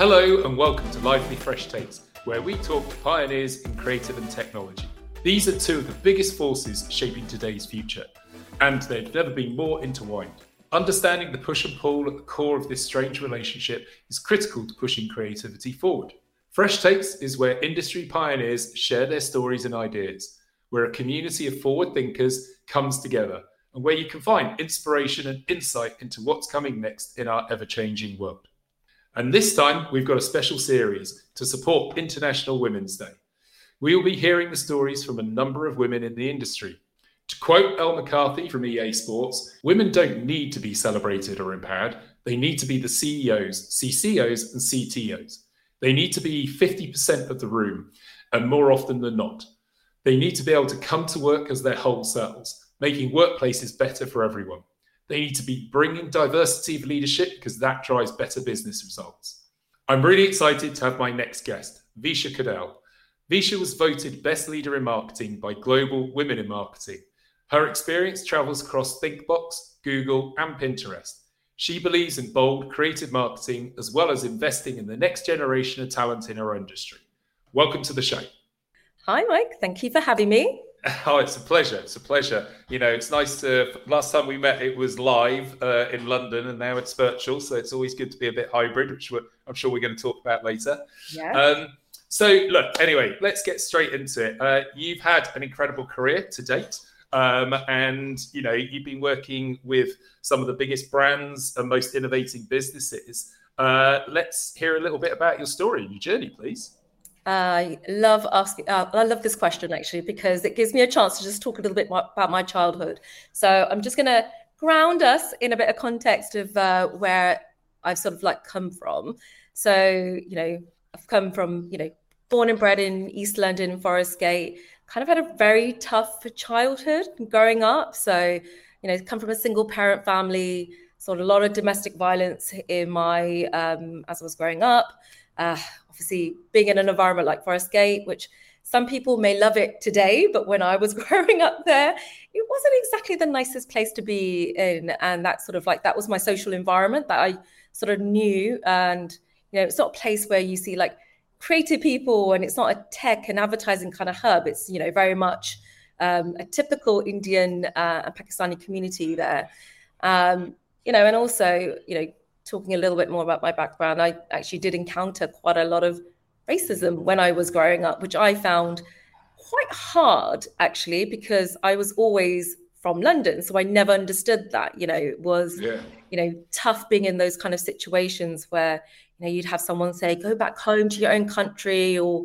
Hello and welcome to Lively Fresh Takes, where we talk to pioneers in creative and technology. These are two of the biggest forces shaping today's future, and they've never been more intertwined. Understanding the push and pull at the core of this strange relationship is critical to pushing creativity forward. Fresh Takes is where industry pioneers share their stories and ideas, where a community of forward thinkers comes together, and where you can find inspiration and insight into what's coming next in our ever changing world. And this time, we've got a special series to support International Women's Day. We will be hearing the stories from a number of women in the industry. To quote Elle McCarthy from EA Sports, women don't need to be celebrated or empowered. They need to be the CEOs, CCOs, and CTOs. They need to be 50% of the room, and more often than not. They need to be able to come to work as their whole selves, making workplaces better for everyone. They need to be bringing diversity of leadership because that drives better business results. I'm really excited to have my next guest, Visha Kudhail. Visha was voted Best Leader in Marketing by Global Women in Marketing. Her experience travels across ThinkBox, Google, and Pinterest. She believes in bold, creative marketing as well as investing in the next generation of talent in her industry. Welcome to the show. Hi, Mike. Thank you for having me. Oh, it's a pleasure. It's a pleasure. You know, it's nice to. Last time we met, it was live uh, in London, and now it's virtual. So it's always good to be a bit hybrid, which I'm sure we're going to talk about later. Yeah. Um, so, look, anyway, let's get straight into it. Uh, you've had an incredible career to date. Um, and you know you've been working with some of the biggest brands and most innovating businesses. Uh, let's hear a little bit about your story and your journey, please. I love asking. Uh, I love this question actually because it gives me a chance to just talk a little bit more about my childhood. So I'm just going to ground us in a bit of context of uh, where I've sort of like come from. So you know, I've come from you know, born and bred in East London, Forest Gate kind of had a very tough childhood growing up. So, you know, come from a single parent family, saw a lot of domestic violence in my um, as I was growing up. Uh, obviously, being in an environment like Forest Gate, which some people may love it today, but when I was growing up there, it wasn't exactly the nicest place to be in. And that sort of like that was my social environment that I sort of knew. And you know, it's not a place where you see like creative people and it's not a tech and advertising kind of hub. It's, you know, very much um, a typical Indian uh, and Pakistani community there. Um, you know, and also, you know, talking a little bit more about my background, I actually did encounter quite a lot of racism when I was growing up, which I found quite hard actually, because I was always from London. So I never understood that, you know, it was, yeah. you know, tough being in those kind of situations where, you know, you'd have someone say, go back home to your own country. Or,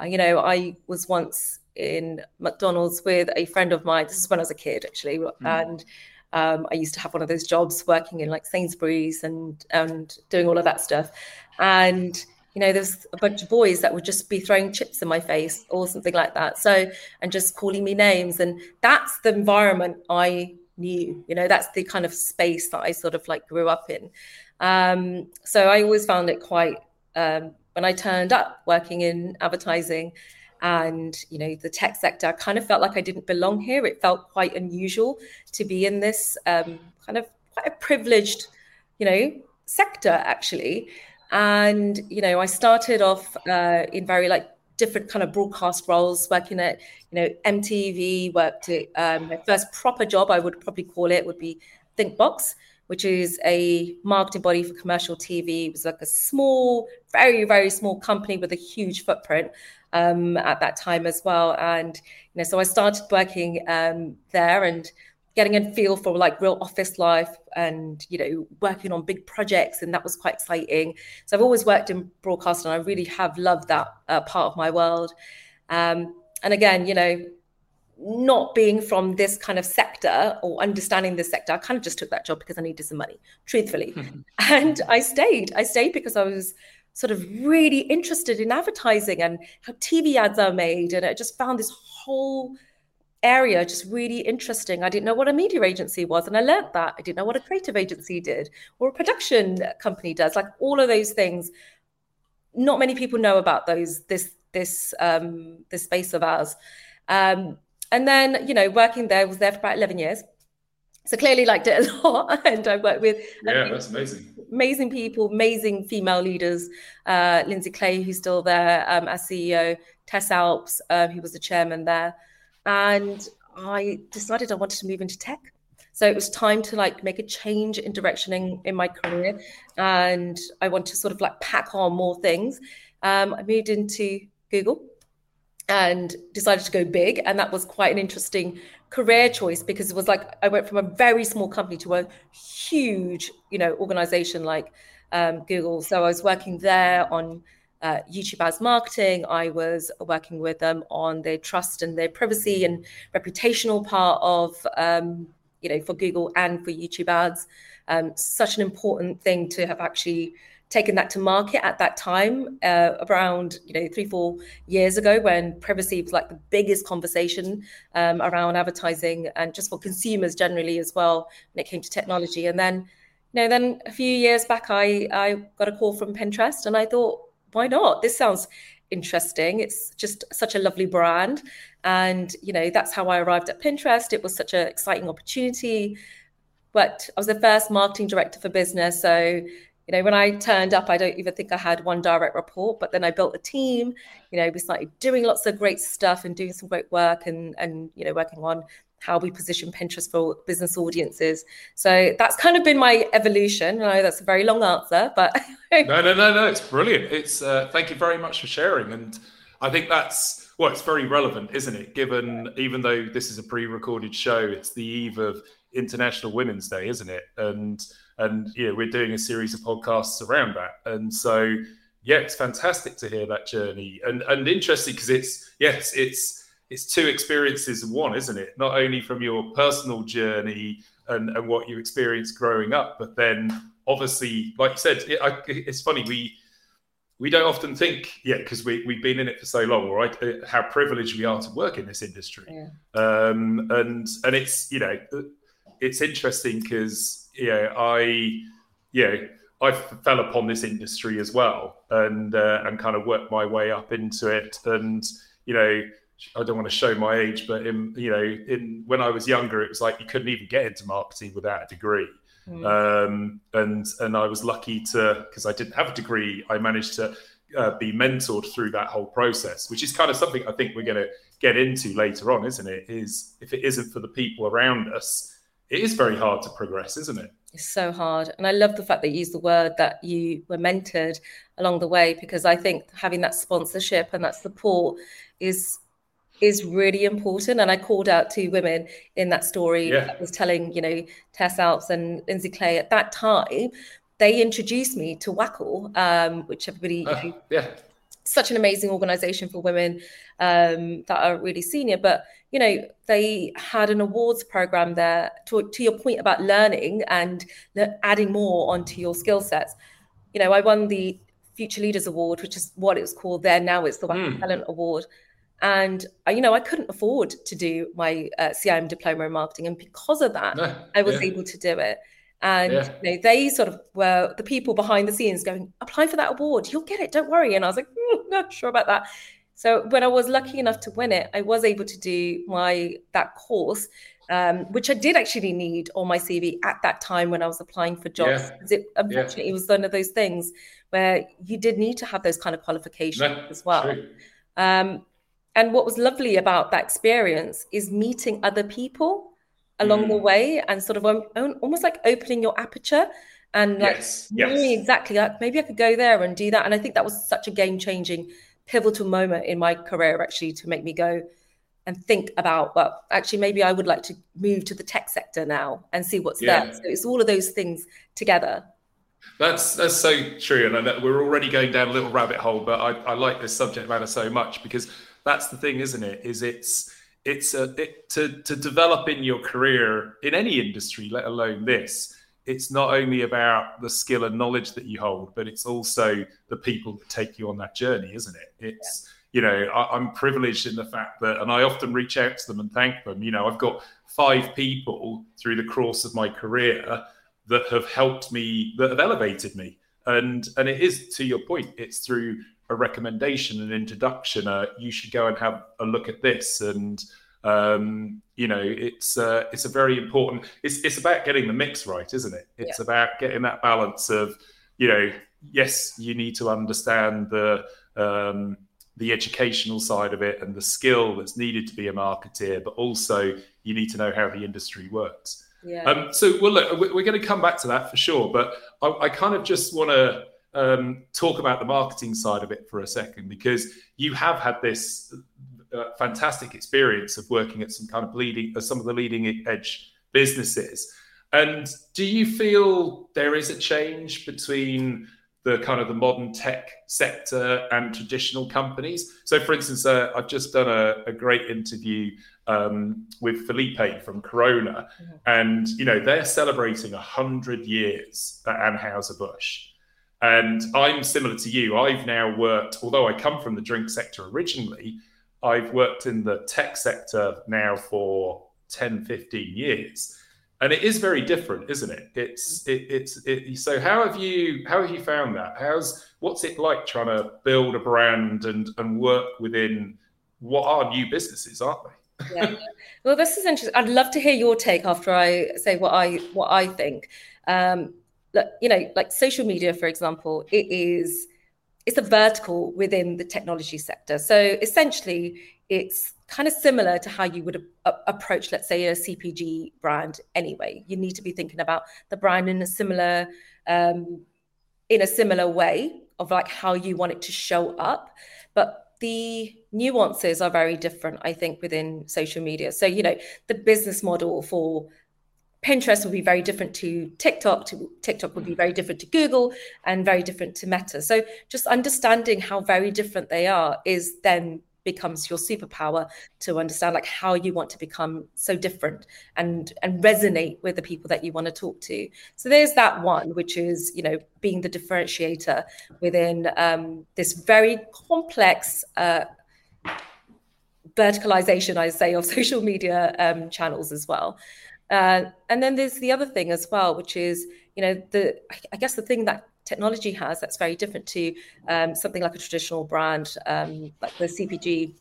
uh, you know, I was once in McDonald's with a friend of mine. This is when I was a kid, actually. Mm. And um, I used to have one of those jobs working in like Sainsbury's and, and doing all of that stuff. And, you know, there's a bunch of boys that would just be throwing chips in my face or something like that. So, and just calling me names. And that's the environment I knew, you know, that's the kind of space that I sort of like grew up in. Um, so I always found it quite um, when I turned up working in advertising and you know the tech sector I kind of felt like I didn't belong here. It felt quite unusual to be in this um, kind of quite a privileged, you know, sector actually. And you know, I started off uh, in very like different kind of broadcast roles, working at you know MTV. Worked at um, my first proper job, I would probably call it, would be ThinkBox, which is a marketing body for commercial TV. It was like a small, very, very small company with a huge footprint um, at that time as well. And, you know, so I started working um, there and getting a feel for like real office life and, you know, working on big projects. And that was quite exciting. So I've always worked in broadcast and I really have loved that uh, part of my world. Um, and again, you know, not being from this kind of sector or understanding this sector, I kind of just took that job because I needed some money, truthfully. and I stayed. I stayed because I was sort of really interested in advertising and how TV ads are made. And I just found this whole area just really interesting. I didn't know what a media agency was, and I learned that. I didn't know what a creative agency did or a production company does. Like all of those things, not many people know about those. This this um, this space of ours. Um, and then, you know, working there, was there for about 11 years. So clearly liked it a lot and i worked with yeah that's amazing. amazing people amazing female leaders. Uh, lindsay clay who's still there um, as ceo tess alps um, who was the chairman there. And i decided i wanted to move into tech. So it was time to like make a change in direction in, in my career and i want to sort of like pack on more things. Um, i moved into google and decided to go big. And that was quite an interesting career choice because it was like I went from a very small company to a huge, you know, organization like um, Google. So I was working there on uh, YouTube ads marketing. I was working with them on their trust and their privacy and reputational part of, um, you know, for Google and for YouTube ads. Um, such an important thing to have actually taken that to market at that time, uh, around you know three four years ago, when privacy was like the biggest conversation um, around advertising and just for consumers generally as well when it came to technology. And then, you know, then a few years back, I I got a call from Pinterest, and I thought, why not? This sounds interesting. It's just such a lovely brand, and you know that's how I arrived at Pinterest. It was such an exciting opportunity. But I was the first marketing director for business, so you know, when I turned up, I don't even think I had one direct report, but then I built a team. You know, we started doing lots of great stuff and doing some great work and and you know, working on how we position Pinterest for business audiences. So that's kind of been my evolution. I know that's a very long answer, but no, no, no, no, it's brilliant. It's uh, thank you very much for sharing, and I think that's well, it's very relevant, isn't it? Given even though this is a pre-recorded show, it's the eve of International Women's Day, isn't it? And and know we're doing a series of podcasts around that and so yeah it's fantastic to hear that journey and and interesting because it's yes it's it's two experiences in one isn't it not only from your personal journey and and what you experienced growing up but then obviously like you said it, I, it's funny we we don't often think, yeah, because we, we've been in it for so long, right? How privileged we are to work in this industry. Yeah. Um, and and it's, you know, it's interesting because you know, I, you know, I fell upon this industry as well, and uh, and kind of worked my way up into it. And you know, I don't want to show my age, but in you know, in when I was younger, it was like you couldn't even get into marketing without a degree. Mm. Um, and and I was lucky to because I didn't have a degree, I managed to uh, be mentored through that whole process, which is kind of something I think we're going to get into later on, isn't it? Is if it isn't for the people around us, it is very hard to progress, isn't it? It's so hard. And I love the fact that you used the word that you were mentored along the way, because I think having that sponsorship and that support is is really important. And I called out two women in that story yeah. that was telling, you know, Tess Alps and Lindsay Clay at that time, they introduced me to WACL, um, which everybody uh, you know, yeah such an amazing organization for women um, that are really senior. But you know, they had an awards program there. To, to your point about learning and adding more onto your skill sets, you know, I won the Future Leaders Award, which is what it was called there. Now it's the mm. Talent Award. And uh, you know, I couldn't afford to do my uh, CIM diploma in marketing, and because of that, no, I was yeah. able to do it. And yeah. you know, they sort of were the people behind the scenes going, apply for that award, you'll get it, don't worry. And I was like, mm, not sure about that. So when I was lucky enough to win it, I was able to do my that course, um, which I did actually need on my CV at that time when I was applying for jobs. Yeah. It, unfortunately, yeah. it was one of those things where you did need to have those kind of qualifications no, as well. Um, and what was lovely about that experience is meeting other people along mm. the way and sort of almost like opening your aperture and like yes. yes. exactly like maybe I could go there and do that. And I think that was such a game changing, pivotal moment in my career actually to make me go and think about well actually maybe I would like to move to the tech sector now and see what's yeah. there. So it's all of those things together. That's that's so true, and we're already going down a little rabbit hole. But I, I like this subject matter so much because that's the thing, isn't it? Is it's it's a, it, to to develop in your career in any industry, let alone this. It's not only about the skill and knowledge that you hold, but it's also the people that take you on that journey, isn't it? It's yeah. you know I, I'm privileged in the fact that, and I often reach out to them and thank them. You know, I've got five people through the course of my career that have helped me, that have elevated me, and and it is to your point, it's through a recommendation, an introduction, uh, you should go and have a look at this. And Um, you know, it's uh, it's a very important. It's it's about getting the mix right, isn't it? It's yeah. about getting that balance of, you know, yes, you need to understand the um, the educational side of it and the skill that's needed to be a marketeer, but also you need to know how the industry works. Yeah. Um, so, well, look, we're going to come back to that for sure, but I, I kind of just want to um, talk about the marketing side of it for a second because you have had this fantastic experience of working at some kind of leading, uh, some of the leading edge businesses. And do you feel there is a change between the kind of the modern tech sector and traditional companies. So, for instance, uh, I've just done a, a great interview um, with Felipe from Corona, mm-hmm. and you know they're celebrating hundred years at Anheuser Busch. And I'm similar to you. I've now worked, although I come from the drink sector originally, I've worked in the tech sector now for 10, 15 years and it is very different, isn't it? It's it, it's it, so. How have you how have you found that? How's what's it like trying to build a brand and and work within what are new businesses, aren't they? yeah. Well, this is interesting. I'd love to hear your take after I say what I what I think. Um, look, you know, like social media, for example, it is it's a vertical within the technology sector. So essentially, it's kind of similar to how you would a- approach, let's say, a CPG brand. Anyway, you need to be thinking about the brand in a similar, um, in a similar way of like how you want it to show up, but the nuances are very different. I think within social media. So you know, the business model for Pinterest will be very different to TikTok. To TikTok will be very different to Google, and very different to Meta. So just understanding how very different they are is then becomes your superpower to understand like how you want to become so different and and resonate with the people that you want to talk to so there's that one which is you know being the differentiator within um, this very complex uh, verticalization i say of social media um, channels as well uh, and then there's the other thing as well which is you know the i guess the thing that technology has that's very different to um, something like a traditional brand, um, like the CPG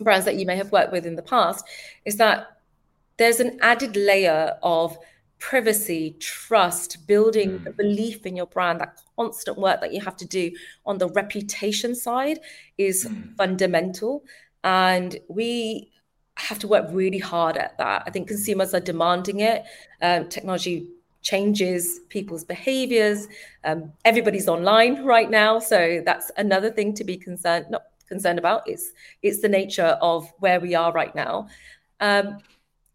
brands that you may have worked with in the past, is that there's an added layer of privacy, trust, building mm. belief in your brand, that constant work that you have to do on the reputation side is mm. fundamental. And we have to work really hard at that. I think consumers are demanding it. Um, technology changes people's behaviors. Um, everybody's online right now, so that's another thing to be concerned not concerned about. It's it's the nature of where we are right now. Um,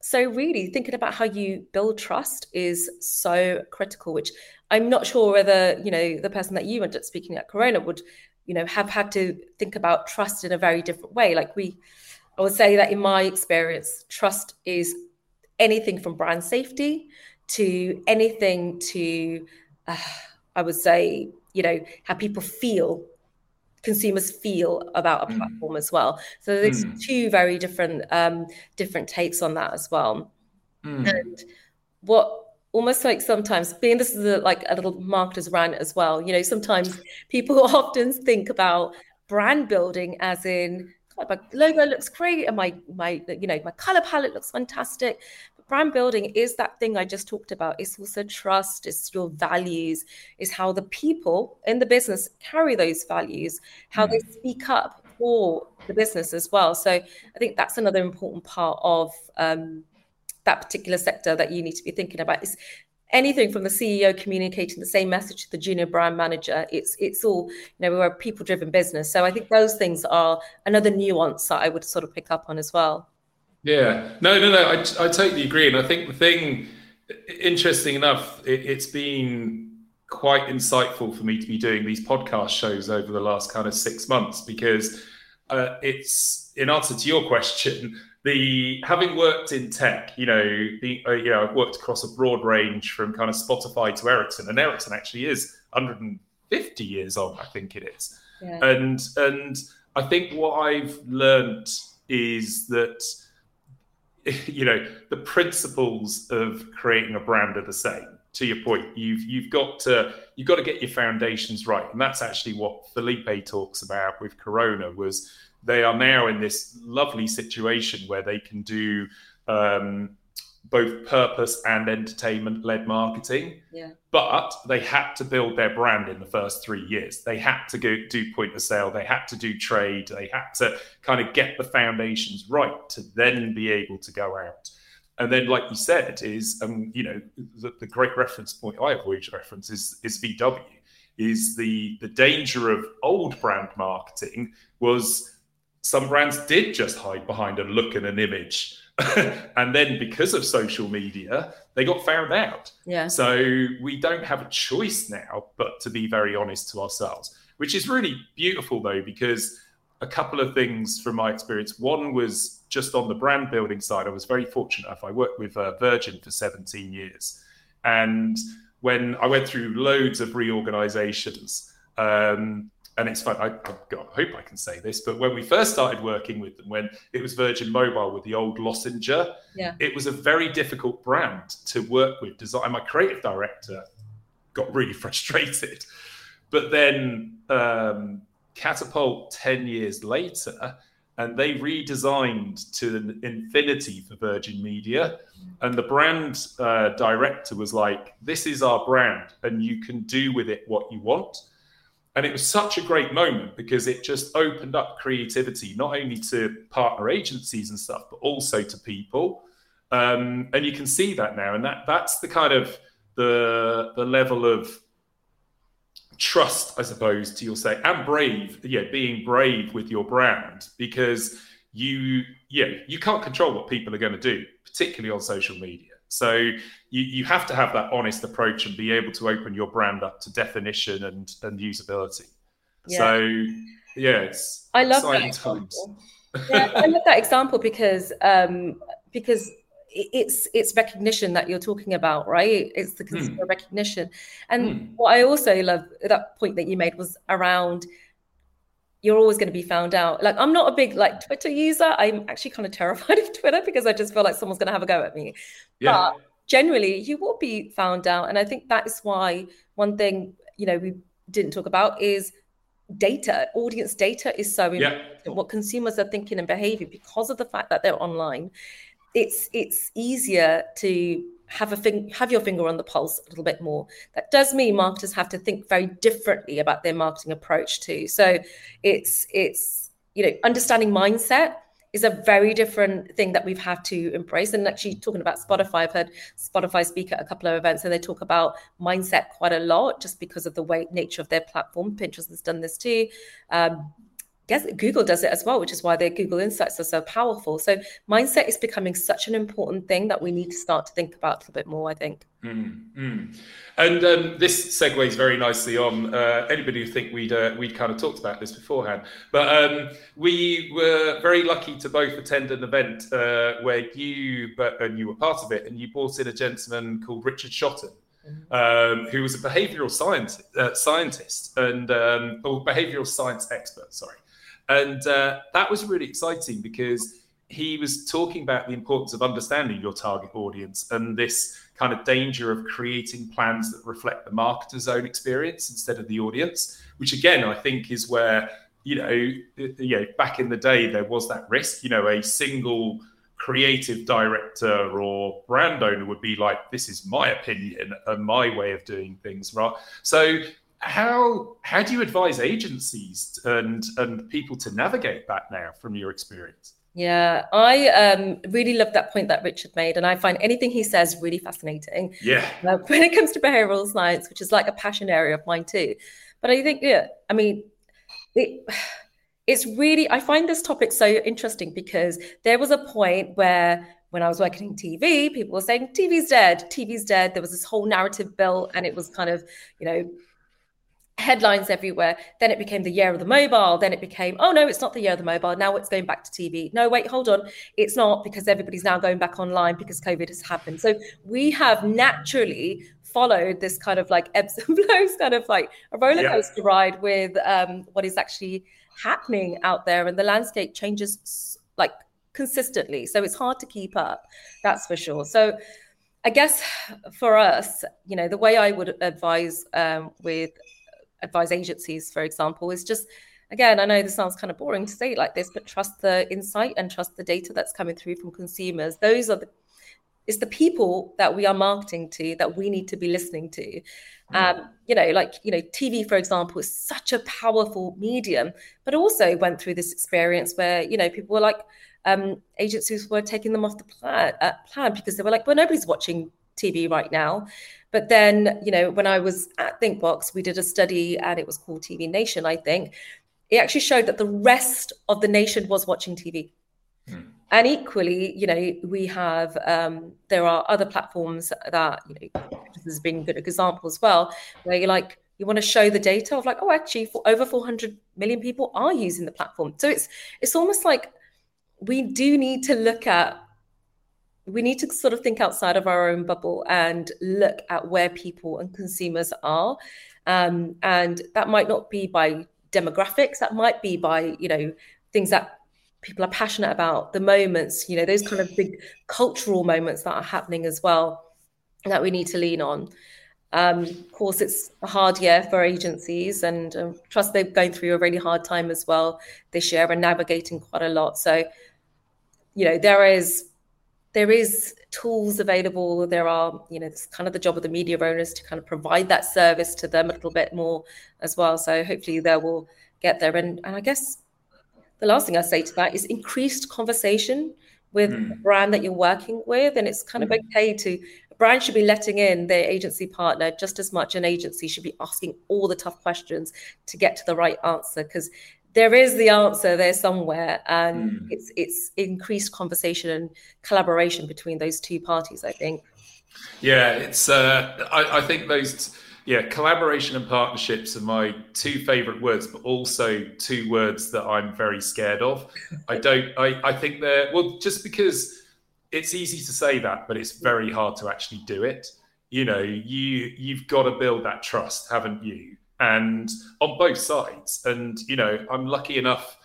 so really thinking about how you build trust is so critical, which I'm not sure whether you know the person that you ended up speaking at Corona would you know have had to think about trust in a very different way. Like we, I would say that in my experience, trust is anything from brand safety to anything to, uh, I would say, you know, how people feel, consumers feel about a mm. platform mm. as well. So there's mm. two very different um, different takes on that as well. Mm. And what almost like sometimes being this is a, like a little marketer's rant as well. You know, sometimes people often think about brand building as in my logo looks great and my my you know my color palette looks fantastic brand building is that thing I just talked about. It's also trust, it's your values, it's how the people in the business carry those values, how mm. they speak up for the business as well. So I think that's another important part of um, that particular sector that you need to be thinking about. Is anything from the CEO communicating the same message to the junior brand manager. It's it's all you know we're a people driven business. So I think those things are another nuance that I would sort of pick up on as well. Yeah, no, no, no. I, I totally agree, and I think the thing, interesting enough, it, it's been quite insightful for me to be doing these podcast shows over the last kind of six months because uh, it's in answer to your question. The having worked in tech, you know, the uh, you know, I've worked across a broad range from kind of Spotify to Ericsson, and Ericsson actually is 150 years old, I think it is. Yeah. And and I think what I've learned is that you know the principles of creating a brand are the same to your point you've you've got to you've got to get your foundations right and that's actually what felipe talks about with corona was they are now in this lovely situation where they can do um, both purpose and entertainment led marketing. Yeah. But they had to build their brand in the first three years. They had to go do point of sale. They had to do trade. They had to kind of get the foundations right to then be able to go out. And then, like you said, is um, you know the, the great reference point I always reference is is VW. Is the the danger of old brand marketing was some brands did just hide behind a look and an image and then because of social media, they got found out. Yeah. So we don't have a choice now but to be very honest to ourselves, which is really beautiful though, because a couple of things from my experience. One was just on the brand building side. I was very fortunate enough. I worked with uh, Virgin for 17 years. And when I went through loads of reorganizations, um, and it's fun. I, God, I hope I can say this, but when we first started working with them, when it was Virgin Mobile with the old Lossinger, yeah. it was a very difficult brand to work with. Design. My creative director got really frustrated, but then um, Catapult ten years later, and they redesigned to an infinity for Virgin Media, and the brand uh, director was like, "This is our brand, and you can do with it what you want." And it was such a great moment because it just opened up creativity not only to partner agencies and stuff but also to people. Um, and you can see that now. And that that's the kind of the the level of trust i suppose to your say and brave yeah being brave with your brand because you yeah you can't control what people are going to do particularly on social media so you, you have to have that honest approach and be able to open your brand up to definition and, and usability. Yeah. So yeah, it's I love that example. yeah, I love that example because um, because it's it's recognition that you're talking about, right? It's the consumer mm. recognition. And mm. what I also love that point that you made was around you're always going to be found out. Like I'm not a big like Twitter user. I'm actually kind of terrified of Twitter because I just feel like someone's going to have a go at me. Yeah. But generally, you will be found out, and I think that is why one thing you know we didn't talk about is data. Audience data is so important. Yeah. What consumers are thinking and behaving because of the fact that they're online. It's it's easier to have a thing, have your finger on the pulse a little bit more. That does mean marketers have to think very differently about their marketing approach too. So it's it's you know understanding mindset is a very different thing that we've had to embrace. And actually, talking about Spotify, I've heard Spotify speak at a couple of events, and they talk about mindset quite a lot, just because of the way nature of their platform. Pinterest has done this too. Um, guess Google does it as well, which is why their Google Insights are so powerful. So mindset is becoming such an important thing that we need to start to think about a little bit more. I think. Mm-hmm. And um, this segues very nicely on uh, anybody who think we'd uh, we'd kind of talked about this beforehand, but um, we were very lucky to both attend an event uh, where you but and you were part of it, and you brought in a gentleman called Richard Shotton. Mm-hmm. Um, who was a behavioral science, uh, scientist and um, or behavioral science expert, sorry, and uh, that was really exciting because he was talking about the importance of understanding your target audience and this kind of danger of creating plans that reflect the marketer's own experience instead of the audience, which again, I think is where, you know, you know, back in the day, there was that risk, you know, a single creative director or brand owner would be like, this is my opinion and my way of doing things, right? So how how do you advise agencies and and people to navigate that now from your experience? Yeah, I um, really love that point that Richard made, and I find anything he says really fascinating. Yeah, uh, when it comes to behavioral science, which is like a passion area of mine too. But I think, yeah, I mean, it, it's really I find this topic so interesting because there was a point where when I was working in TV, people were saying TV's dead, TV's dead. There was this whole narrative built, and it was kind of, you know, headlines everywhere. Then it became the year of the mobile. Then it became, oh no, it's not the year of the mobile. Now it's going back to TV. No, wait, hold on. It's not because everybody's now going back online because COVID has happened. So we have naturally followed this kind of like ebbs and flows, kind of like a roller coaster yeah. ride with um, what is actually happening out there. And the landscape changes like consistently. So it's hard to keep up. That's for sure. So I guess for us, you know, the way I would advise um, with advise agencies, for example, is just again, I know this sounds kind of boring to say it like this, but trust the insight and trust the data that's coming through from consumers. Those are the it's the people that we are marketing to that we need to be listening to. Um, you know, like you know, TV, for example, is such a powerful medium, but also went through this experience where you know people were like um, agencies were taking them off the plan, uh, plan because they were like, well, nobody's watching TV right now. But then, you know, when I was at ThinkBox, we did a study and it was called TV Nation, I think. It actually showed that the rest of the nation was watching TV. Mm. And equally, you know, we have um, there are other platforms that you know this has been a good example as well, where you're like you want to show the data of like, oh, actually, for over 400 million people are using the platform. So it's it's almost like we do need to look at we need to sort of think outside of our own bubble and look at where people and consumers are. Um, and that might not be by demographics that might be by you know things that people are passionate about the moments you know those kind of big cultural moments that are happening as well that we need to lean on. Um, of course it's a hard year for agencies and um, trust they're going through a really hard time as well this year and navigating quite a lot. So you know there is there is tools available. There are you know it's kind of the job of the media owners to kind of provide that service to them a little bit more as well. So hopefully they will get there. And, and i guess the last thing i say to that is increased conversation with mm. the brand that you're working with. And it's kind of hmm. okay to a brand should be letting in their agency partner just as much. An agency should be asking all the tough questions to get to the right answer. Because there is the answer there somewhere and mm. it's it's increased conversation and collaboration between those two parties i think. Yeah it's uh i, I think those yeah collaboration and partnerships are my two favorite words but also two words that i'm very scared of. I don't i i think they're well just because it's easy to say that but it's very hard to actually do it. You know you you've got to build that trust haven't you and on both sides. And you know, I'm lucky enough.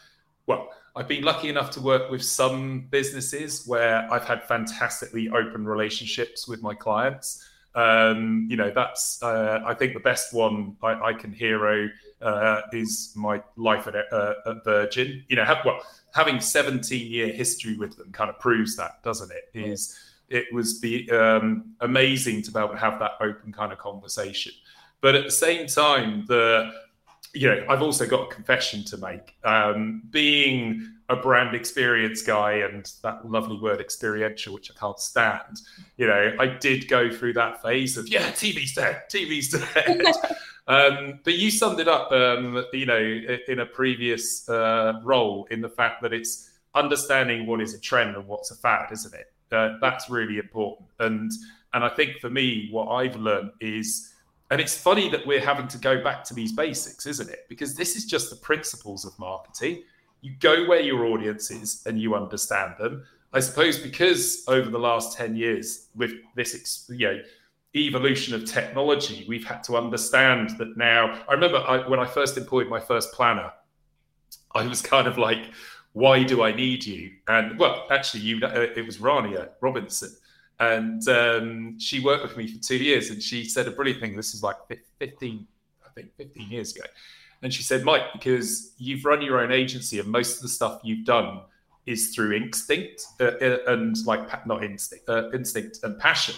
Well, I've been lucky enough to work with some businesses where I've had fantastically open relationships with my clients. Um, you know, that's uh, I think the best one I, I can hero uh, is my life at, uh, at Virgin. You know, have, well, having 17 year history with them kind of proves that, doesn't it? Is it was be um, amazing to be able to have that open kind of conversation. But at the same time, the you know, I've also got a confession to make. Um, being a brand experience guy and that lovely word experiential, which I can't stand, you know, I did go through that phase of, yeah, TV's dead, TV's dead. um, but you summed it up, um, you know, in a previous uh, role in the fact that it's understanding what is a trend and what's a fad, isn't it? Uh, that's really important. And, and I think for me, what I've learned is, and it's funny that we're having to go back to these basics, isn't it? Because this is just the principles of marketing. You go where your audience is and you understand them. I suppose because over the last 10 years, with this you know, evolution of technology, we've had to understand that now. I remember I, when I first employed my first planner, I was kind of like, why do I need you? And well, actually, you uh, it was Rania Robinson and um, she worked with me for two years, and she said a brilliant thing. This is like 15, I think, 15 years ago. And she said, Mike, because you've run your own agency, and most of the stuff you've done is through instinct uh, uh and like not instinct, uh, instinct and passion.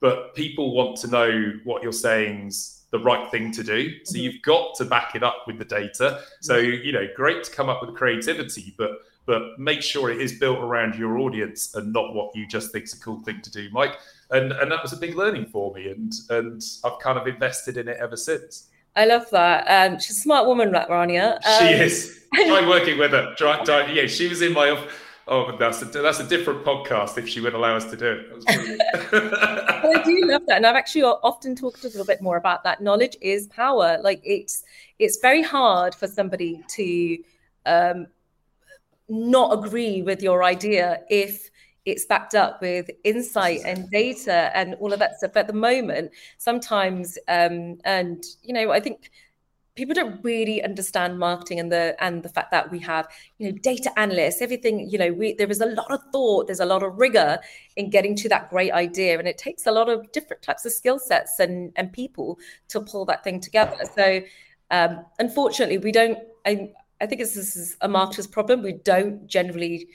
But people want to know what you're saying's the right thing to do. So mm-hmm. you've got to back it up with the data. So you know, great to come up with creativity, but but make sure it is built around your audience and not what you just think is a cool thing to do, Mike. And and that was a big learning for me, and and I've kind of invested in it ever since. I love that. Um, she's a smart woman, Rania. Um, she is. Try working with her. Try, try, yeah, she was in my. Oh, that's a, that's a different podcast if she would allow us to do it. I do love that, and I've actually often talked a little bit more about that. Knowledge is power. Like it's it's very hard for somebody to um, not agree with your idea if it's backed up with insight and data and all of that stuff. At the moment sometimes um, and you know i think people don't really understand marketing and the and the fact that we have you know data analysts everything you know we there is a lot of thought there's a lot of rigor in getting to that great idea and it takes a lot of different types of skill sets and and people to pull that thing together. So um, unfortunately we don't I think this is a marketer's problem. We don't generally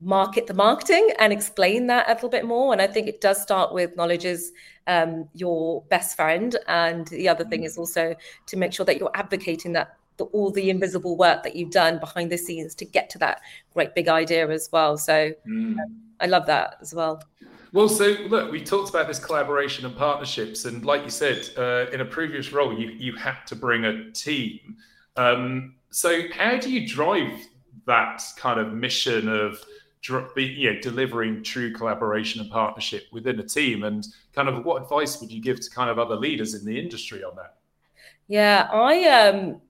market the marketing and explain that a little bit more. And I think it does start with knowledge is um, your best friend. And the other thing is also to make sure that you're advocating that the, all the invisible work that you've done behind the scenes to get to that great big idea as well. So mm. um, I love that as well. Well, so look, we talked about this collaboration and partnerships, and like you said, uh, in a previous role, you you had to bring a team. Um, so, how do you drive that kind of mission of you know, delivering true collaboration and partnership within a team? And kind of what advice would you give to kind of other leaders in the industry on that? Yeah, I um,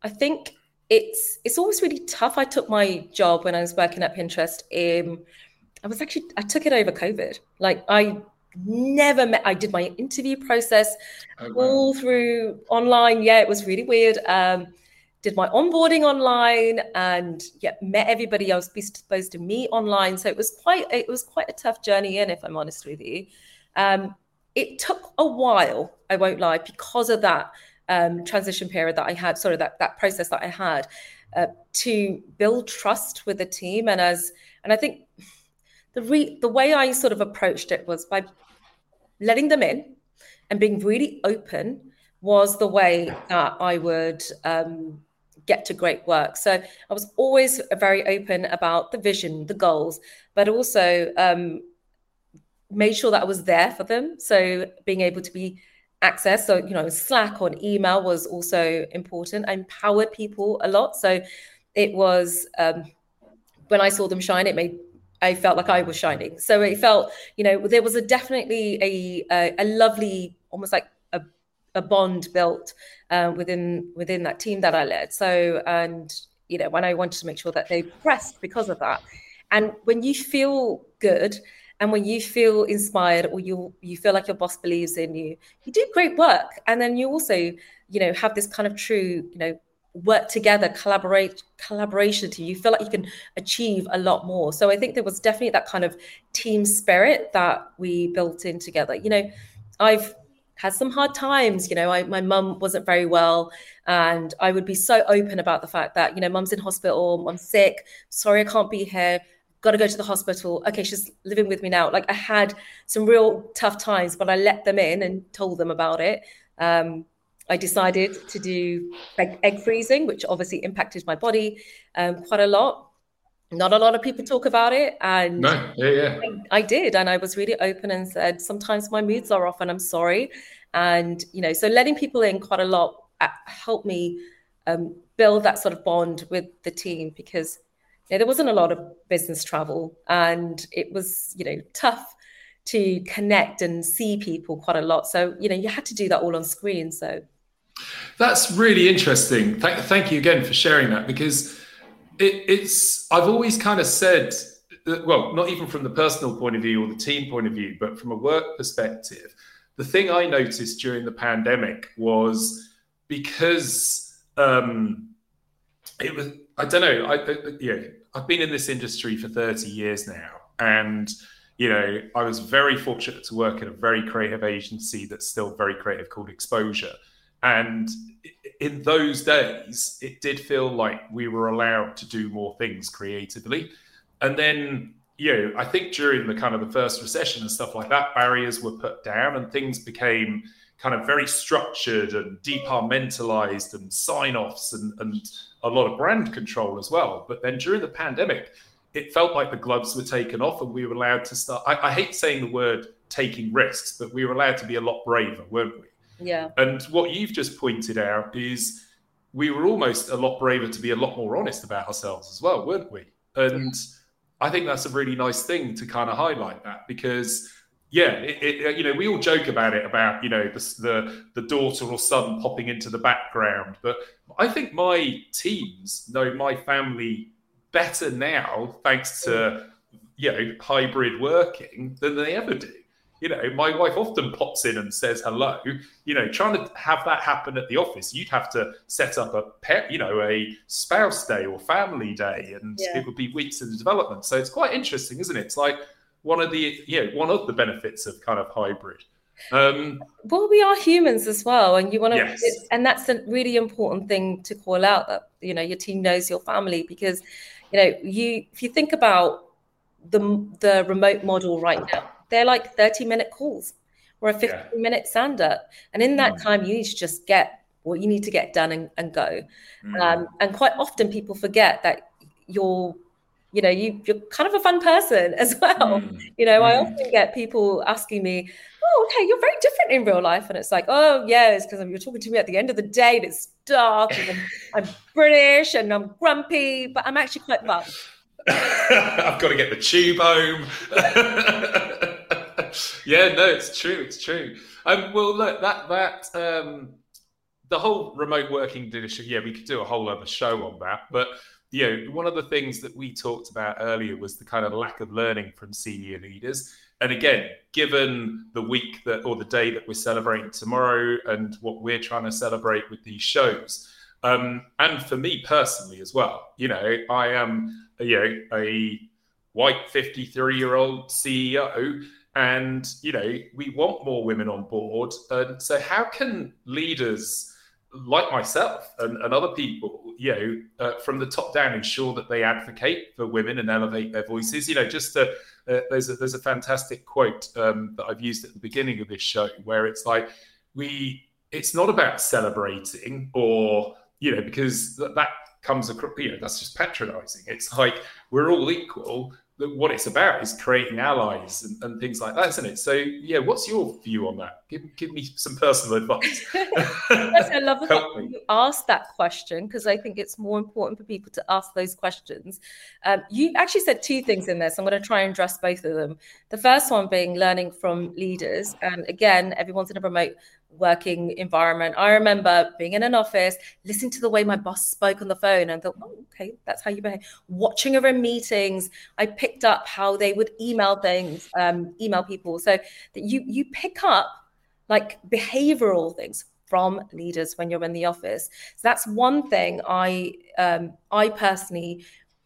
I think it's it's always really tough. I took my job when I was working at Pinterest. In, I was actually I took it over COVID. Like I never met. I did my interview process oh, wow. all through online. Yeah, it was really weird. Um, did my onboarding online and yeah, met everybody I was supposed to meet online. So it was quite it was quite a tough journey in, if I'm honest with you. Um, it took a while, I won't lie, because of that um, transition period that I had, sort of that that process that I had, uh, to build trust with the team. And as and I think the re- the way I sort of approached it was by letting them in and being really open was the way that I would um, get to great work. So I was always very open about the vision, the goals, but also um, made sure that I was there for them. So being able to be accessed, so you know, Slack or email was also important. I empowered people a lot. So it was um, when I saw them shine, it made I felt like I was shining. So it felt, you know, there was a definitely a a, a lovely, almost like a bond built uh, within within that team that I led. So and you know when I wanted to make sure that they pressed because of that, and when you feel good and when you feel inspired or you you feel like your boss believes in you, you do great work, and then you also you know have this kind of true you know work together collaborate collaboration to you. Feel like you can achieve a lot more. So i think there was definitely that kind of team spirit that we built in together. You know i've had some hard times. You know, I, my mum wasn't very well, and I would be so open about the fact that you know, mum's in hospital, I'm sick. Sorry, I can't be here. Got to go to the hospital. Okay, she's living with me now. Like I had some real tough times, but I let them in and told them about it. Um, I decided to do egg, freezing, which obviously impacted my body um, quite a lot not a lot of people talk about it and no, yeah, yeah. I, I, did and i was really open and said sometimes my moods are off and i'm sorry. And you know so letting people in quite a lot uh, helped me um, build that sort of bond with the team because you know, there wasn't a lot of business travel and it was you know tough to connect and see people quite a lot. So you know you had to do that all on screen so. That's really interesting. Th- thank you again for sharing that because it, it's I've always kind of said, well, not even from the personal point of view or the team point of view, but from a work perspective, the thing I noticed during the pandemic was because um, it was I don't know I, I yeah I've been in this industry for 30 years now and you know I was very fortunate to work at a very creative agency that's still very creative called Exposure and in those days, it did feel like we were allowed to do more things creatively. And then, you know, I think during the kind of the first recession and stuff like that, barriers were put down and things became kind of very structured and departmentalized and sign offs and, and a lot of brand control as well. But then during the pandemic, it felt like the gloves were taken off and we were allowed to start. I, I hate saying the word taking risks, but we were allowed to be a lot braver, weren't we? Yeah. And what you've just pointed out is we were almost a lot braver to be a lot more honest about ourselves as well, weren't we? And I think that's a really nice thing to kind of highlight that because yeah, it, it, you know, we all joke about it about you know the, the, the daughter or son popping into the background, but I think my teams know my family better now thanks to mm. you know hybrid working than they ever do. You know, my wife often pops in and says hello. You know, trying to have that happen at the office, you'd have to set up a pet, you know, a spouse day or family day, and yeah. it would be weeks in the development. So it's quite interesting, isn't it? It's like one of the, yeah, one of the benefits of kind of hybrid. Um, well, we are humans as well, and you want to, Yes. and that's a really important thing to call out. That you know your team knows your family because you know you if you think about the the remote model right now, they're like thirty minute calls or a fifteen Yeah. minute stand up, and in that Mm. time you need to just get what you need to get done and, and go. mm, Um, and quite often people forget that you're, you know, you you're kind of a fun person as well. mm, You know, I Mm. often get people asking me, "Oh, okay, you're very different in real life," and it's like, "Oh, yeah, it's because you're talking to me at the end of the day, and it's dark, and I'm, I'm British, and I'm grumpy, but I'm actually quite fun." I've got to get the tube home. yeah, no, it's true. It's true. Um, well, look, that that um, the whole remote working. Yeah, we could do a whole other show on that. But you know, one of the things that we talked about earlier was the kind of lack of learning from senior leaders. And again, given the week that or the day that we're celebrating tomorrow, and what we're trying to celebrate with these shows, um, and for me personally as well, you know, I am you know a white 53 year old CEO and you know we want more women on board. And so how can leaders like myself and, and other people you know uh, from the top down ensure that they advocate for women and elevate their voices? You know just to, uh, there's a there's a fantastic quote um, that I've used at the beginning of this show where it's like we it's not about celebrating or you know because that, that comes across you know that's just patronizing it's like we're all equal what it's about is creating allies and, and things like that isn't it? So yeah what's your view on that? Give, give me some personal advice. I love the fact that you asked that question because I think it's more important for people to ask those questions. Um, you actually said two things in there, so I'm going to try and address both of them. The first one being learning from leaders, and again, everyone's in a remote working environment. I remember being in an office, listening to the way my boss spoke on the phone, and thought, "Oh, okay, that's how you behave." Watching her in meetings, I picked up how they would email things, um, email people, so that you you pick up like behavioral things from leaders when you're in the office. So that's one thing I um, I personally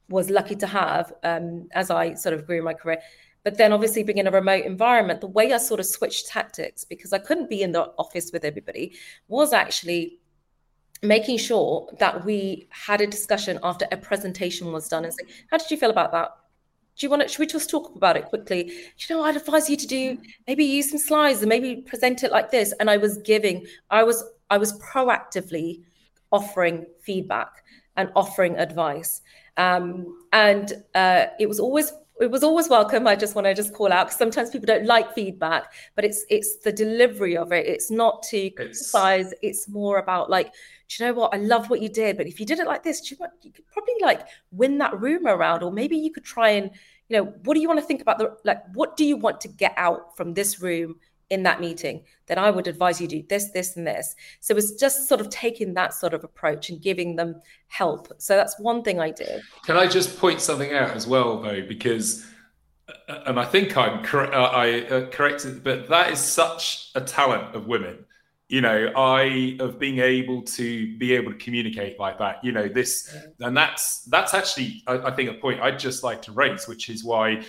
was lucky to have um, as I sort of grew my career. But then obviously being in a remote environment, the way I sort of switched tactics because I couldn't be in the office with everybody was actually making sure that we had a discussion after a presentation was done and say, how did you feel about that? Do you want to, should we just talk about it quickly? You know, I'd advise you to do maybe use some slides and maybe present it like this. And I was giving, I was, I was proactively offering feedback and offering advice. Um, and uh, it was always it was always welcome. I just want to just call out because sometimes people don't like feedback, but it's it's the delivery of it. It's not to criticize. It's more about like, do you know what? I love what you did, but if you did it like this, do you, you could probably like win that room around, or maybe you could try and you know, what do you want to think about the like? What do you want to get out from this room in that meeting? Then I would advise you do this, this, and this. So it's just sort of taking that sort of approach and giving them help. So that's one thing I did. Can I just point something out as well, though, because, uh, and I think I'm correct, uh, I uh, corrected, but that is such a talent of women. You know, I of being able to be able to communicate like that. You know, this, and that's that's actually, I, I think, a point I'd just like to raise, which is why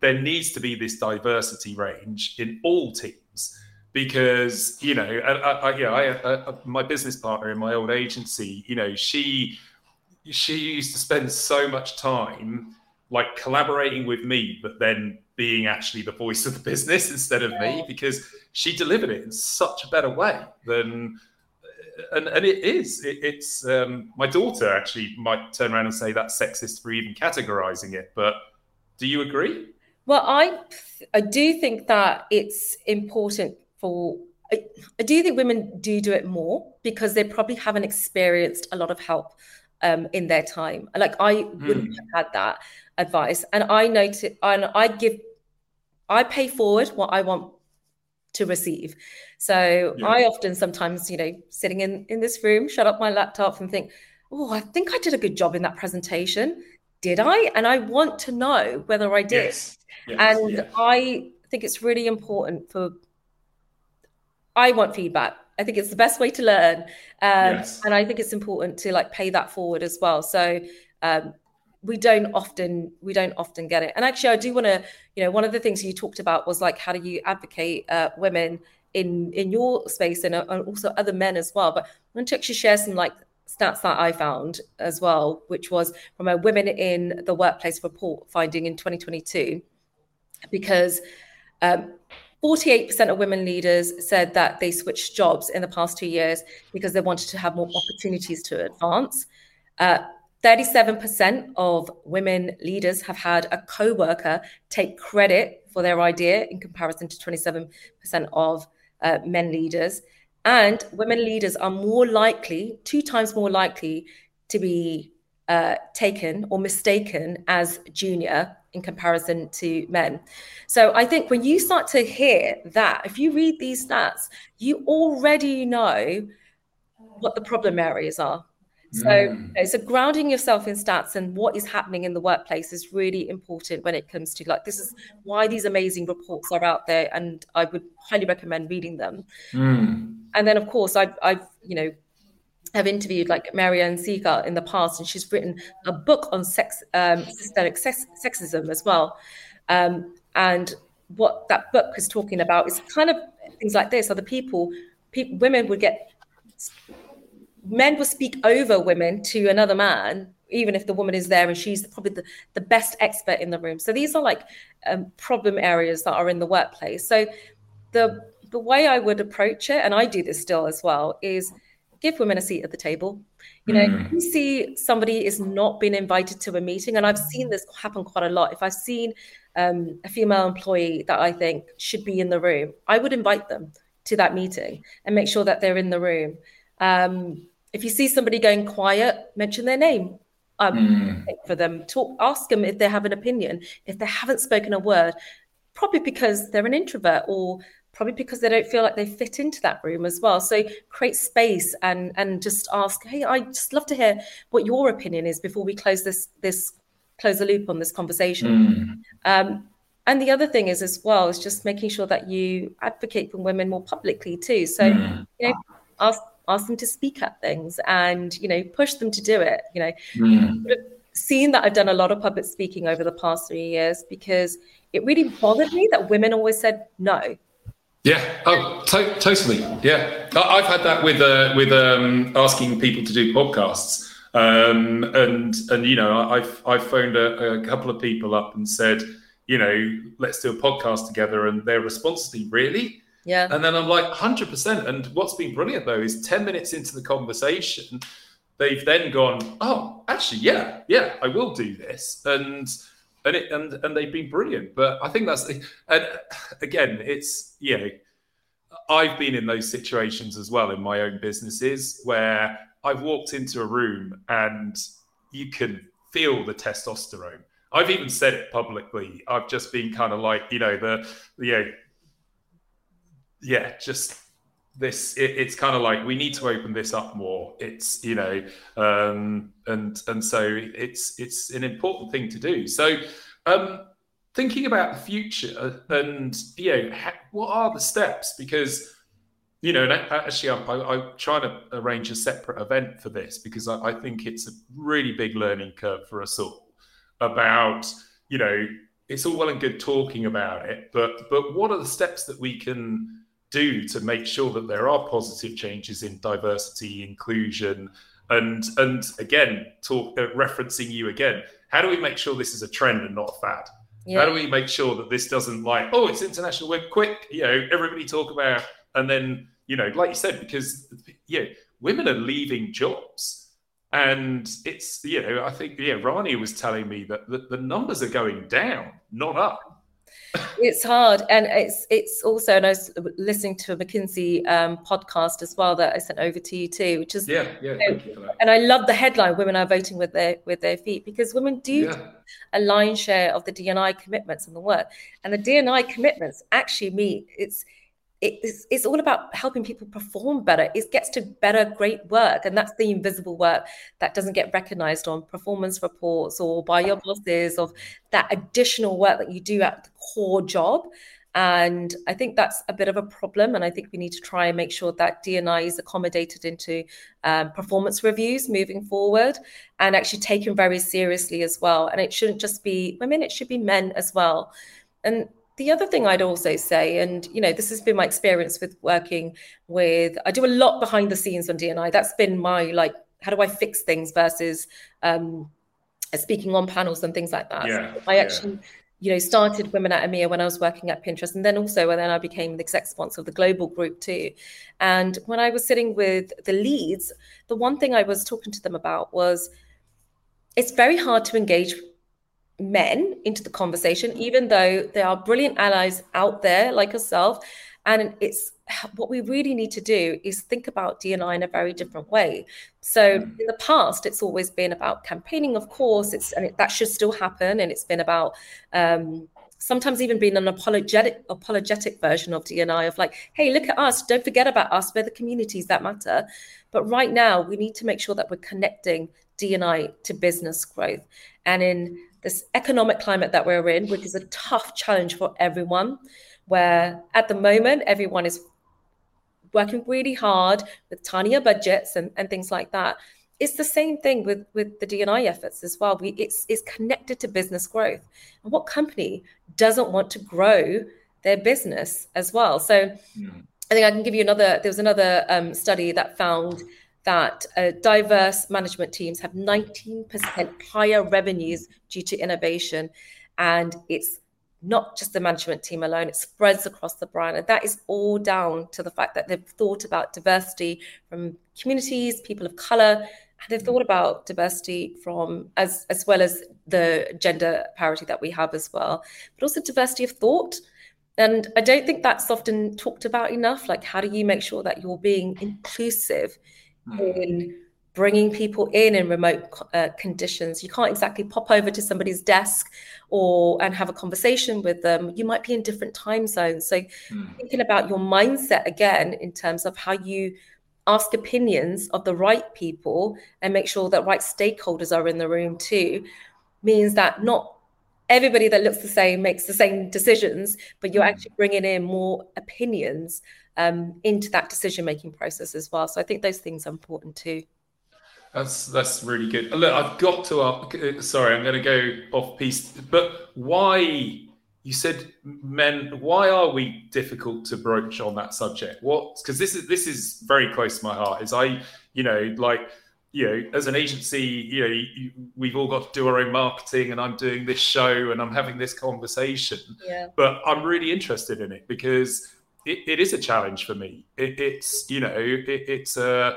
there needs to be this diversity range in all teams because you know, I, I, yeah, I, uh, my business partner in my old agency, you know, she she used to spend so much time like collaborating with me, but then being actually the voice of the business instead of me because she delivered it in such a better way than. And, and it is. It, it's um, my daughter actually might turn around and say that's sexist for even categorizing it. But do you agree? Well, I I do think that it's important for I, I do think women do do it more because they probably haven't experienced a lot of help um, in their time. Like I wouldn't Mm. have had that advice, and I notice and I give I pay forward what I want to receive. So Yeah. I often sometimes you know sitting in in this room, shut up my laptop and think, oh, I think I did a good job in that presentation. Did I? And I want to know whether I did. Yes. Yes, And yeah. I think it's really important for. I want feedback. I think it's the best way to learn, um, Yes. and I think it's important to like pay that forward as well. So um, we don't often we don't often get it. And actually, I do want to, you know, one of the things you talked about was like how do you advocate uh, women in in your space and, uh, and also other men as well. But I want to actually share some like stats that I found as well, which was from a Women in the Workplace report finding in 2022, because um, 48% of women leaders said that they switched jobs in the past two years because they wanted to have more opportunities to advance. Uh, 37% of women leaders have had a co worker take credit for their idea in comparison to 27% of uh, men leaders. And women leaders are more likely, two times more likely, to be uh, taken or mistaken as junior in comparison to men. So I think when you start to hear that, if you read these stats, you already know what the problem areas are. So, mm. so grounding yourself in stats and what is happening in the workplace is really important when it comes to like this is why these amazing reports are out there, and I would highly recommend reading them. Mm. And then, of course, I've, I've you know have interviewed like Mary Ann Sieghart in the past, and she's written a book on sex, um, systemic sex, sexism as well. Um, and what that book is talking about is kind of things like this: are the people, people, women would get, men will speak over women to another man, even if the woman is there and she's probably the, the best expert in the room. So these are like um, problem areas that are in the workplace. So the the way I would approach it, and I do this still as well, is give women a seat at the table. You know, mm. you see somebody is not being invited to a meeting, and I've seen this happen quite a lot. If I've seen um, a female employee that I think should be in the room, I would invite them to that meeting and make sure that they're in the room. Um, if you see somebody going quiet, mention their name. Um, mm. For them, talk, ask them if they have an opinion. If they haven't spoken a word, probably because they're an introvert or probably because they don't feel like they fit into that room as well. So create space and and just ask, hey, I just love to hear what your opinion is before we close this this close the loop on this conversation. Mm. Um, and the other thing is as well is just making sure that you advocate for women more publicly too. So mm. you know, ask ask them to speak at things and you know push them to do it. You know, mm. seen that I've done a lot of public speaking over the past three years because it really bothered me that women always said no yeah. Oh, to- totally. Yeah. I- have had that with uh, with um, asking people to do podcasts, um, and and you know I've I've phoned a, a, couple of people up and said, you know, let's do a podcast together, and their response to me, really. Yeah. And then I'm like, hundred percent. And what's been brilliant though is ten minutes into the conversation, they've then gone, oh, actually, yeah, yeah, I will do this, and and it and and they've been brilliant. But I think that's and again, it's you know, I've been in those situations as well in my own businesses where I've walked into a room and you can feel the testosterone. I've even said it publicly. I've just been kind of like, you know, the you know, yeah, just this it, it's kind of like we need to open this up more. It's you know um and and so it's it's an important thing to do. So um thinking about the future and you know ha- what are the steps? Because you know actually I'm, I, am trying to arrange a separate event for this because I, I think it's a really big learning curve for us all about you know it's all well and good talking about it but but what are the steps that we can do to make sure that there are positive changes in diversity, inclusion, and and again, talk uh, referencing you again. How do we make sure this is a trend and not a fad? Yeah. How do we make sure that this doesn't like, oh, it's international, we're quick, you know, everybody talk about, and then you know, like you said, because yeah, women are leaving jobs. And it's, you know, I think, yeah, Rani was telling me that the, the numbers are going down, not up it's hard. And it's it's also and i was listening to a mckinsey um, podcast as well that i sent over to you too which is yeah yeah you know, and i love the headline women are voting with their with their feet because women do yeah. a lion share of the dni commitments and the work and the dni commitments actually mean it's it's, it's all about helping people perform better. It gets to better, great work. And that's the invisible work that doesn't get recognized on performance reports or by your bosses of that additional work that you do at the core job. And I think that's a bit of a problem. And I think we need to try and make sure that DNI is accommodated into um, performance reviews moving forward and actually taken very seriously as well. And it shouldn't just be women, it should be men as well. And the other thing I'd also say, and you know, this has been my experience with working with, I do a lot behind the scenes on DNI. That's been my like, how do I fix things versus um, speaking on panels and things like that. Yeah, I actually, yeah. you know, started Women at EMEA when I was working at Pinterest, and then also when then I became the exec sponsor of the global group too. And when I was sitting with the leads, the one thing I was talking to them about was it's very hard to engage men into the conversation, even though there are brilliant allies out there like yourself. And it's what we really need to do is think about DNI in a very different way. So mm. in the past, it's always been about campaigning, of course. It's and it, that should still happen, and it's been about um, sometimes even being an apologetic apologetic version of DNI of like, hey, look at us, don't forget about us, we're the communities that matter. But right now, we need to make sure that we're connecting DNI to business growth, and in this economic climate that we're in, which is a tough challenge for everyone, where at the moment everyone is working really hard with tinier budgets and, and things like that. It's the same thing with, with the DNI efforts as well. We, it's, it's connected to business growth. And what company doesn't want to grow their business as well? So mm. I think I can give you another, there was another um, study that found that uh, diverse management teams have 19% higher revenues due to innovation. And it's not just the management team alone, it spreads across the brand. And that is all down to the fact that they've thought about diversity from communities, people of color, they've thought about diversity from as as well as the gender parity that we have as well, but also diversity of thought. And I don't think that's often talked about enough. Like, how do you make sure that you're being inclusive. In bringing people in in remote uh, conditions. You can't exactly pop over to somebody's desk or and have a conversation with them. You might be in different time zones. So mm. thinking about your mindset again in terms of how you ask opinions of the right people and make sure that right stakeholders are in the room too means that not everybody that looks the same makes the same decisions, but you're hmm. actually bringing in more opinions um, into that decision making process as well. So I think those things are important too. That's that's really good. Look, I've got to. Uh, sorry, I'm going to go off piece. But why? You said men. Why are we difficult to broach on that subject? What? Because this is this is very close to my heart. Is I, you know, like you know, as an agency, you know, you, we've all got to do our own marketing, and I'm doing this show, and I'm having this conversation. Yeah. But I'm really interested in it because it, it is a challenge for me. It, it's you know it, it's a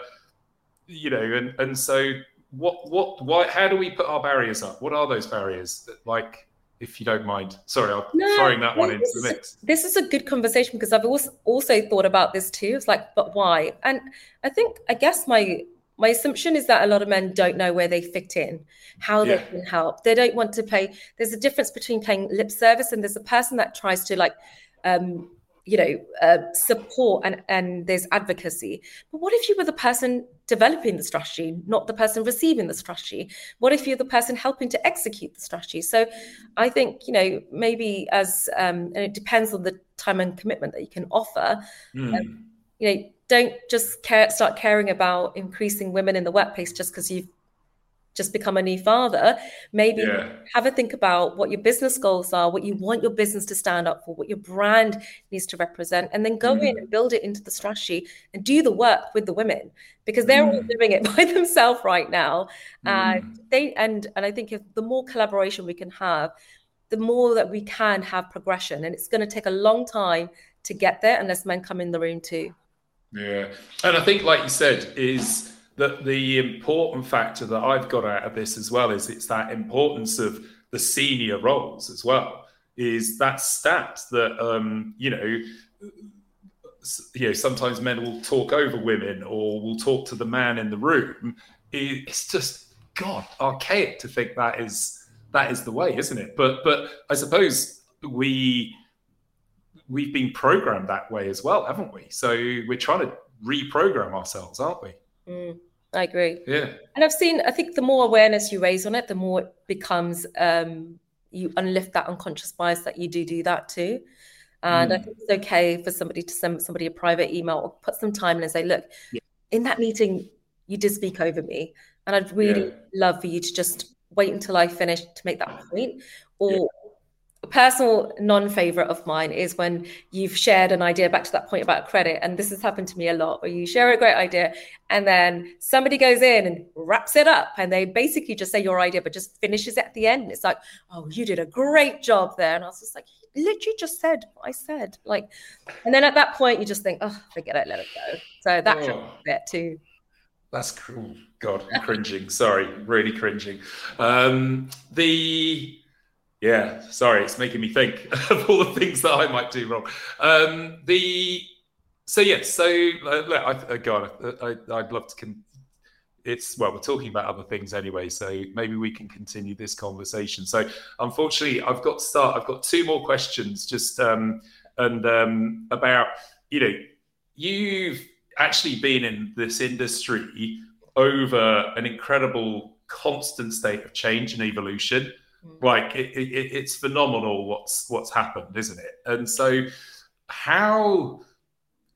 you know and and so what what why how do we put our barriers up? What are those barriers? That, like if you don't mind. Sorry, I'm no, throwing that one into the mix. This is a good conversation because I've also also thought about this too. It's like, but why? And I think I guess my my assumption is that a lot of men don't know where they fit in, how yeah. they can help. They don't want to pay. There's a difference between playing lip service and there's a person that tries to like um, you know uh, support and and there's advocacy. But what if you were the person developing the strategy not the person receiving the strategy? What if you're the person helping to execute the strategy? So i think you know maybe as um, and it depends on the time and commitment that you can offer. Mm. um, you know don't just care, start caring about increasing women in the workplace just because you've just become a new father, maybe yeah. have a think about what your business goals are, what you want your business to stand up for, what your brand needs to represent, and then go mm. in and build it into the strategy and do the work with the women because they're mm. all doing it by themselves right now. Mm. And they and and I think if the more collaboration we can have, the more that we can have progression. And it's going to take a long time to get there unless men come in the room too. Yeah. And I think, like you said, is that the important factor that I've got out of this as well is it's that importance of the senior roles as well. Is that stat that um, you know, you know, sometimes men will talk over women or will talk to the man in the room. It's just God archaic to think that is that is the way, isn't it? But but I suppose we we've been programmed that way as well, haven't we? So we're trying to reprogram ourselves, aren't we? Mm. I agree. Yeah. And I've seen, I think the more awareness you raise on it, the more it becomes, um, you unlift that unconscious bias that you do do that too. And mm. I think it's okay for somebody to send somebody a private email or put some time in and say, look, yeah. in that meeting, you did speak over me. And I'd really yeah. love for you to just wait until I finish to make that point. Or yeah. Personal non-favorite of mine is when you've shared an idea back to that point about credit and this has happened to me a lot where you share a great idea and then somebody goes in and wraps it up and they basically just say your idea but just finishes at the end. It's like oh you did a great job there. And i was just like literally just said what i said. Like and then at that point you just think oh forget it let it go. So that oh, a bit too. That's cool god i'm cringing. Sorry really cringing. Um the yeah, sorry, it's making me think of all the things that I might do wrong. Um, the so yes, so uh, look, I, uh, God, I, would love to. Con- it's well, we're talking about other things anyway, so maybe we can continue this conversation. So, unfortunately, I've got to start. I've got two more questions, just um, and um, about you know, you've actually been in this industry over an incredible constant state of change and evolution. Like it, it, it's phenomenal what's what's happened, isn't it? And so, how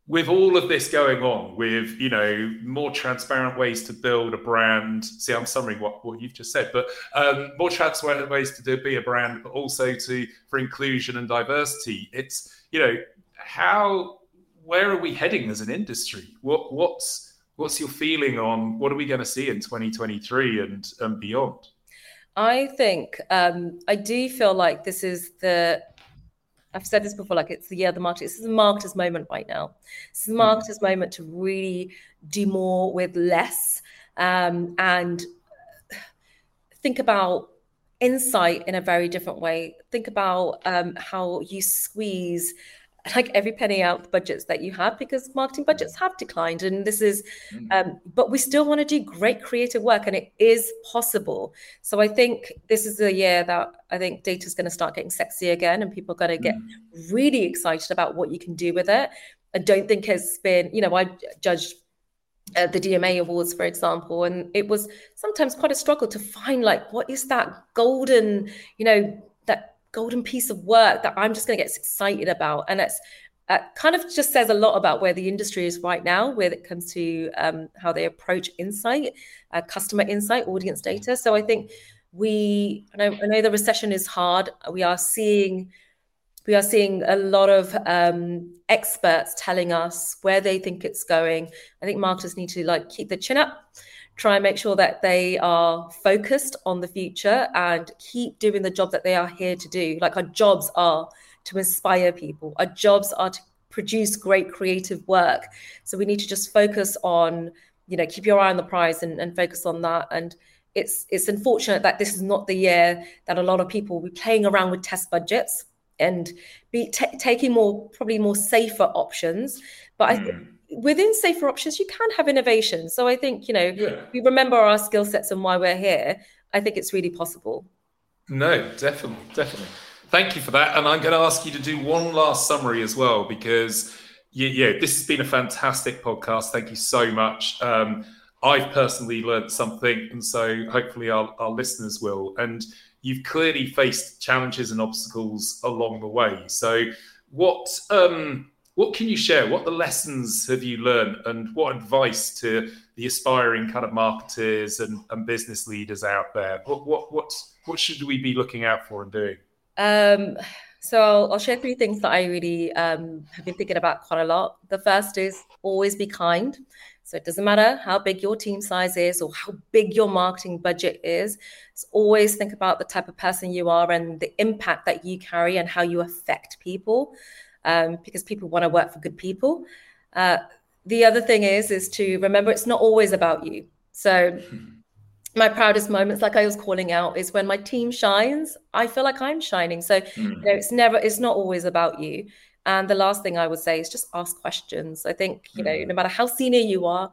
with all of this going on, with you know more transparent ways to build a brand. See, I'm summarizing what, what you've just said, but um, more transparent ways to do, be a brand, but also to for inclusion and diversity. It's you know how where are we heading as an industry? What what's what's your feeling on what are we going to see in 2023 and and beyond? I think um, I do feel like this is the. I've said this before, like it's the year of the market. This is a marketer's moment right now. This is a hmm. marketer's moment to really do more with less um, and think about insight in a very different way. Think about um, how you squeeze like every penny out the budgets that you have because marketing budgets have declined and this is mm. um, but we still want to do great creative work and it is possible so i think this is the year that i think data is going to start getting sexy again and people are going to get mm. really excited about what you can do with it i don't think it's been you know i judged uh, the DMA awards, for example, and it was sometimes quite a struggle to find like what is that golden, you know, golden piece of work that I'm just going to get excited about. And it's uh, kind of just says a lot about where the industry is right now, where it comes to um, how they approach insight, uh, customer insight, audience data. So I think we, I know, I know the recession is hard. We are seeing we are seeing a lot of um, experts telling us where they think it's going. I think marketers need to like keep the chin up try and make sure that they are focused on the future and keep doing the job that they are here to do. Like our jobs are to inspire people, our jobs are to produce great creative work. So we need to just focus on, you know, keep your eye on the prize and, and focus on that. And it's it's unfortunate that this is not the year that a lot of people will be playing around with test budgets and be t- taking more probably more safer options. But I think hmm within safer options, you can have innovation. So I think, you know, yeah. we remember our skill sets and why we're here. I think it's really possible. No, definitely, definitely. Thank you for that. And I'm going to ask you to do one last summary as well, because yeah, yeah this has been a fantastic podcast. Thank you so much. Um, I've personally learned something, and so hopefully our, our listeners will. And you've clearly faced challenges and obstacles along the way. So, what um, what can you share? What the lessons have you learned, and what advice to the aspiring kind of marketers and, and business leaders out there? What what what what should we be looking out for and doing? Um, so I'll, I'll, share three things that I really um, have been thinking about quite a lot. The first is always be kind. So it doesn't matter how big your team size is or how big your marketing budget is. It's always think about the type of person you are and the impact that you carry and how you affect people um, because people want to work for good people. Uh, the other thing is is to remember it's not always about you. So my proudest moments, like I was calling out, is when my team shines. I feel like I'm shining. So mm. you know, it's never, it's not always about you. And the last thing I would say is just ask questions. I think you know, hmm. no matter how senior you are,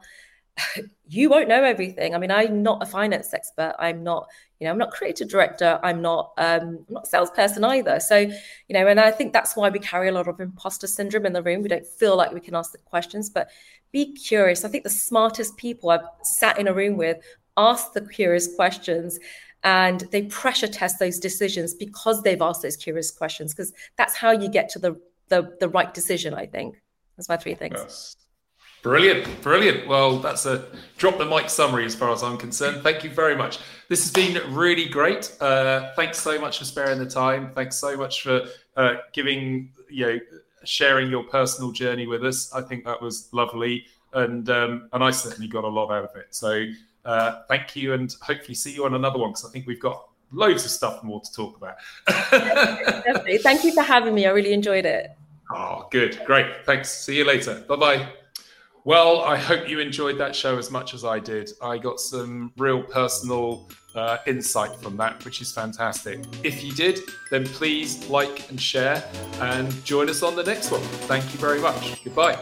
you won't know everything. I mean, I'm not a finance expert. I'm not, you know, I'm not creative director. I'm not, um, I'm not salesperson either. So, you know, and I think that's why we carry a lot of imposter syndrome in the room. We don't feel like we can ask the questions, but be curious. I think the smartest people I've sat in a room with ask the curious questions and they pressure test those decisions because they've asked those curious questions because that's how you get to the the, the right decision i think that's my three things yes. Brilliant, brilliant. Well, that's a drop the mic summary as far as I'm concerned. Thank you very much. This has been really great. Uh, thanks so much for sparing the time. Thanks so much for uh, giving, you know, sharing your personal journey with us. I think that was lovely, and um, and I certainly got a lot out of it. So uh, thank you, and hopefully see you on another one because I think we've got loads of stuff more to talk about. Definitely. Thank you for having me. I really enjoyed it. Oh, good. Great. Thanks. See you later. Bye bye. Well, I hope you enjoyed that show as much as I did. I got some real personal uh, insight from that, which is fantastic. If you did, then please like and share and join us on the next one. Thank you very much. Goodbye.